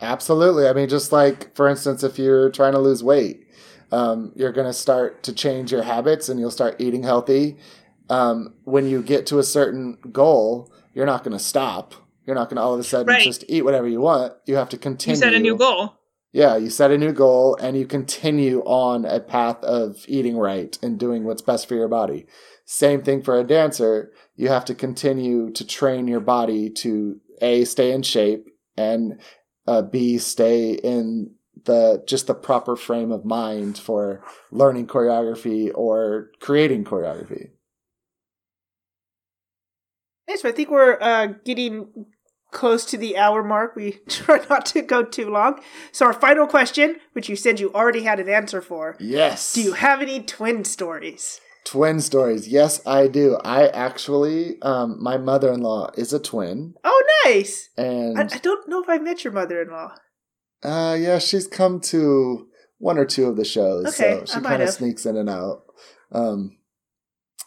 Absolutely. I mean, just like, for instance, if you're trying to lose weight, um, you're going to start to change your habits and you'll start eating healthy. Um, when you get to a certain goal, you're not going to stop. You're not going to all of a sudden Right. just eat whatever you want. You have to you continue. set a new goal Yeah, you set a new goal and you continue on a path of eating right and doing what's best for your body. Same thing for a dancer. You have to continue to train your body to A, stay in shape and uh, B, stay in the just the proper frame of mind for learning choreography or creating choreography. So I think we're uh, getting close to the hour mark. We try not to go too long. So our final question, which you said you already had an answer for, Yes. do you have any twin stories? twin stories? Yes, I do. I actually um my mother-in-law is a twin Oh, nice. and I, I don't know if I met your mother-in-law. Uh, yeah, she's come to one or two of the shows, Okay, so she kind of sneaks in and out. Um,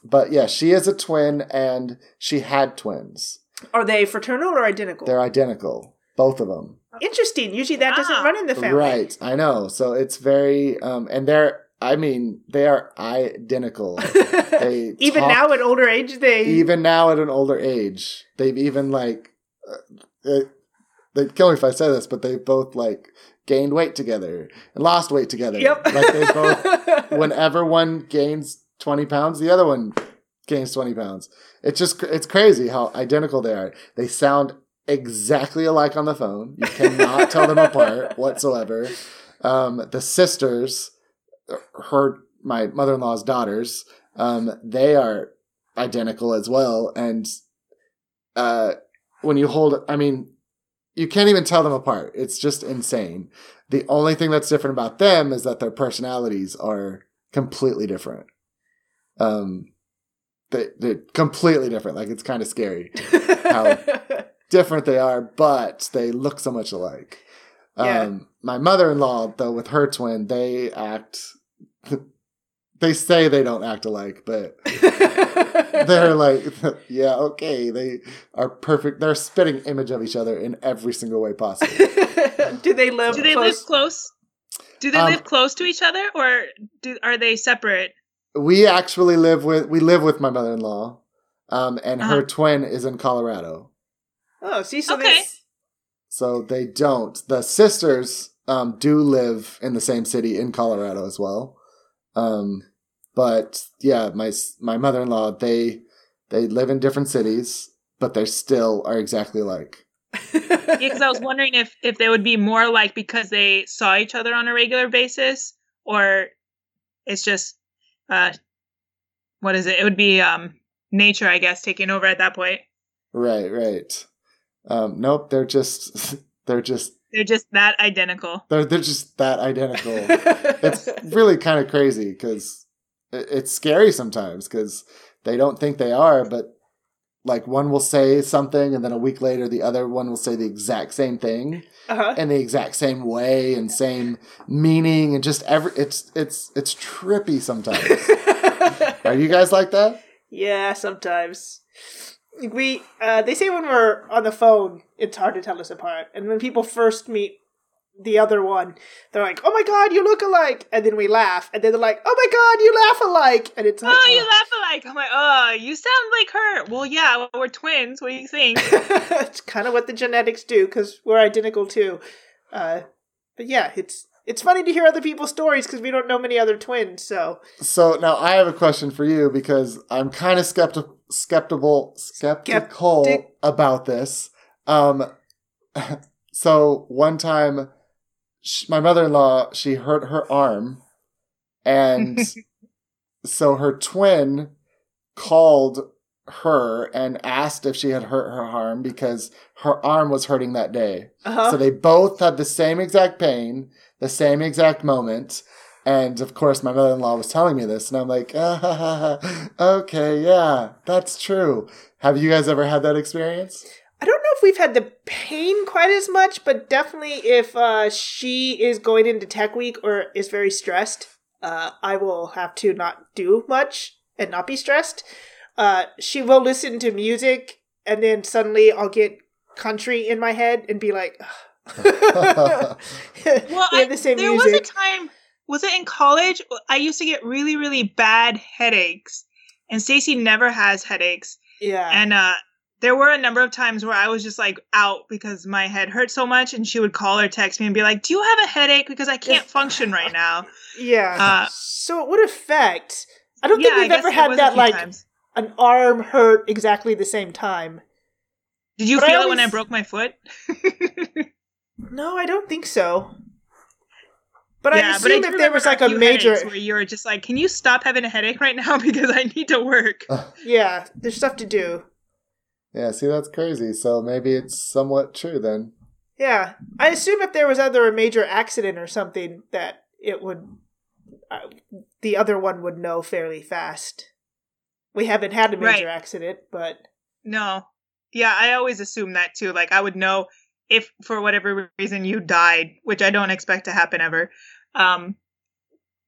but yeah, she is a twin, and she had twins. Are they fraternal or identical? They're identical. both of them. Interesting. Usually that doesn't Wow. run in the family. Right, I know. So it's very, um, and they're, I mean, they are identical. They even talk- now at older age, they even now at an older age, they've even like, uh, uh, they kill me if I say this, but they've both like gained weight together and lost weight together. Yep. Like they both, whenever one gains 20 pounds, the other one gains 20 pounds. It's just, it's crazy how identical they are. They sound exactly alike on the phone. You cannot tell them apart whatsoever. Um, the sisters, her, my mother in law's daughters, um, they are identical as well. And uh, when you hold, I mean, you can't even tell them apart. It's just insane. The only thing that's different about them is that their personalities are completely different. Um, they, they're completely different. Like it's kind of scary how- different they are, but they look so much alike. Yeah. Um, my mother-in-law, though, with her twin, they act. They say they don't act alike, but they're like, yeah, okay, they are perfect. They're a spitting image of each other in every single way possible. Do they live Do they close? live close? Do they Um, live close to each other, or do are they separate? We actually live with we live with my mother-in-law, um, and her Uh-huh. twin is in Colorado. Oh, see, so Okay. they So they don't. The sisters um, do live in the same city in Colorado as well. Um, but yeah, my my mother in law they they live in different cities, but they still are exactly alike. Yeah, because I was wondering if if they would be more like because they saw each other on a regular basis, or it's just uh, what is it? It would be um nature, I guess, taking over at that point. Right, right. Um, nope, they're just they're just They're just that identical. they're they're just that identical. it's really kind of crazy because it's scary sometimes because they don't think they are, but like one will say something and then a week later the other one will say the exact same thing uh-huh. in the exact same way and same meaning and just every it's it's it's trippy sometimes. Are you guys like that? Yeah, sometimes. We uh they say when we're on the phone, it's hard to tell us apart. And when people first meet the other one, they're like, "Oh my god, you look alike!" And then we laugh, and then they're like, "Oh my god, you laugh alike!" And it's like, Oh, you laugh alike. I'm like, oh, you sound like her. Well, yeah, we're twins. What do you think? it's kind of what the genetics do because we're identical too. Uh, but yeah, it's it's funny to hear other people's stories because we don't know many other twins. So So now I have a question for you because I'm kind of skeptical skeptical skeptical Skeptic- about this. Um so one time sh- my mother-in-law she hurt her arm and so her twin called her and asked if she had hurt her arm because her arm was hurting that day. uh-huh. So they both had the same exact pain, the same exact moment. And of course, my mother in law was telling me this, and I'm like, ah, okay, yeah, that's true. Have you guys ever had that experience? I don't know if we've had the pain quite as much, but definitely if uh, she is going into tech week or is very stressed, uh, I will have to not do much and not be stressed. Uh, she will listen to music, and then suddenly I'll get country in my head and be like, Well, I, have the same there was a time. Was it in college? I used to get really, really bad headaches, and Stacy never has headaches. yeah. And uh, there were a number of times where I was just like out because my head hurt so much, and she would call or text me and be like, "Do you have a headache? Because I can't function right now." yeah. Uh, so it would affect. I don't yeah, think I we've guess ever had that like times. an arm hurt exactly the same time. Did you but I feel it when I broke my foot? No, I don't think so. But I yeah, but I assume if there was like a few major, where you were just like, "Can you stop having a headache right now because I need to work." yeah, there's stuff to do. yeah, see, that's crazy. So maybe it's somewhat true then. Yeah, I assume if there was either a major accident or something that it would, uh, the other one would know fairly fast. We haven't had a major Right. accident, but No. Yeah, I always assume that too. Like I would know if for whatever reason you died, which I don't expect to happen ever. Um,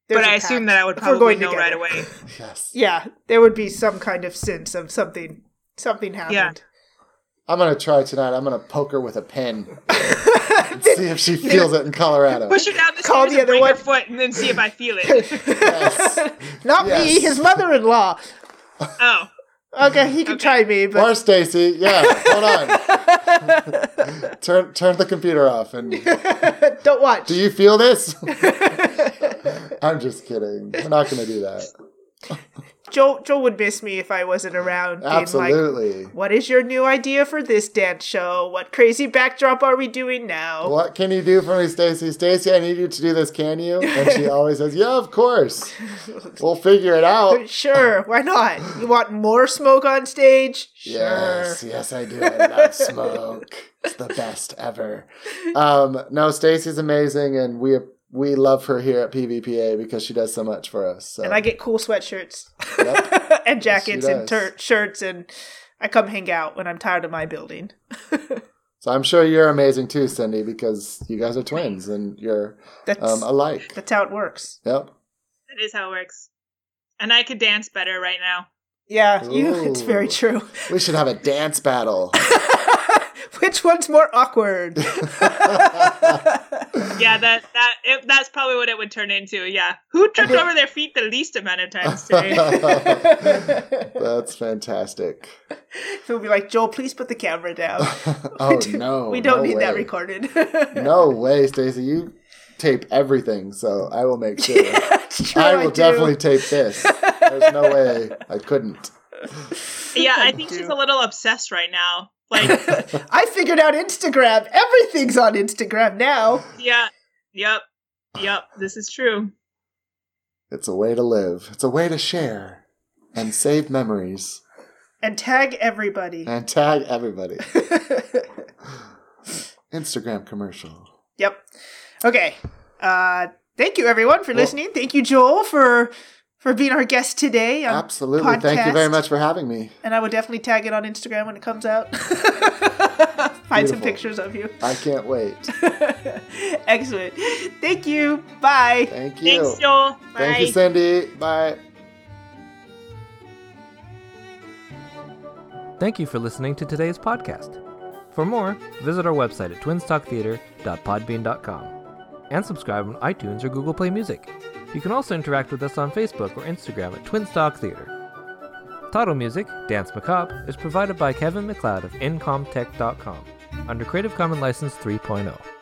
there's but a I assume that I would probably going know right away. Yes. Yeah, there would be some kind of sense of something. Something happened. I'm gonna try tonight. I'm gonna poke her with a pen and see if she feels it in Colorado. Push her down the Call stairs the and other break one. her foot and then see if I feel it. Yes. Not me, his mother-in-law. oh. Okay, he can Okay. try me, but Or Stacy, yeah. Hold on. turn turn the computer off and don't watch. do you feel this? I'm just kidding. We're not gonna do that. Joe Joe would miss me if I wasn't around. Being like, Absolutely. what is your new idea for this dance show? What crazy backdrop are we doing now? What can you do for me, Stacy? Stacy, I need you to do this, can you? And she always says, Yeah, of course. We'll figure it out. Sure, why not? You want more smoke on stage? Sure. Yes, yes, I do. I love smoke. It's the best ever. Um, no, Stacy's amazing, and we we love her here at PVPA because she does so much for us. So. And I get cool sweatshirts Yep. and jackets and does. tur- shirts, and I come hang out when I'm tired of my building. so I'm sure you're amazing too, Cindy, because you guys are twins and you're That's um, alike. that's how it works. Yep. That is how it works. And I could dance better right now. Yeah, you. It's very true. We should have a dance battle. Which one's more awkward? Yeah, that that it, that's probably what it would turn into. Yeah, who tripped over their feet the least amount of times today? That's fantastic. He'll be like, Joel, please put the camera down. oh no. we don't no need that recorded. No way, Stacy. You tape everything, so I will make sure. It's true, I will do. definitely tape this. There's no way I couldn't. yeah, I I think she's a little obsessed right now. Like, I figured out Instagram. Everything's on Instagram now. yeah, yep, yep. This is true. It's a way to live. It's a way to share and save memories And tag everybody. and tag everybody. Instagram commercial. Yep. Okay. Uh, thank you everyone for listening. Thank you, Joel, for for being our guest today. on Absolutely. Thank you very much for having me. And I will definitely tag it on Instagram when it comes out. Find some pictures of you. I can't wait. Excellent. Thank you. Bye. Thank you. Thanks, Joel. Bye. Thank you, Cindy. Bye. Thank you for listening to today's podcast. For more, visit our website at twinstalktheater.podbean.com and subscribe on iTunes or Google Play Music. You can also interact with us on Facebook or Instagram at Twinstalk Theater. Title music, Danse Macabre, is provided by Kevin MacLeod of Incompetech.com under Creative Commons License oh. 3.0.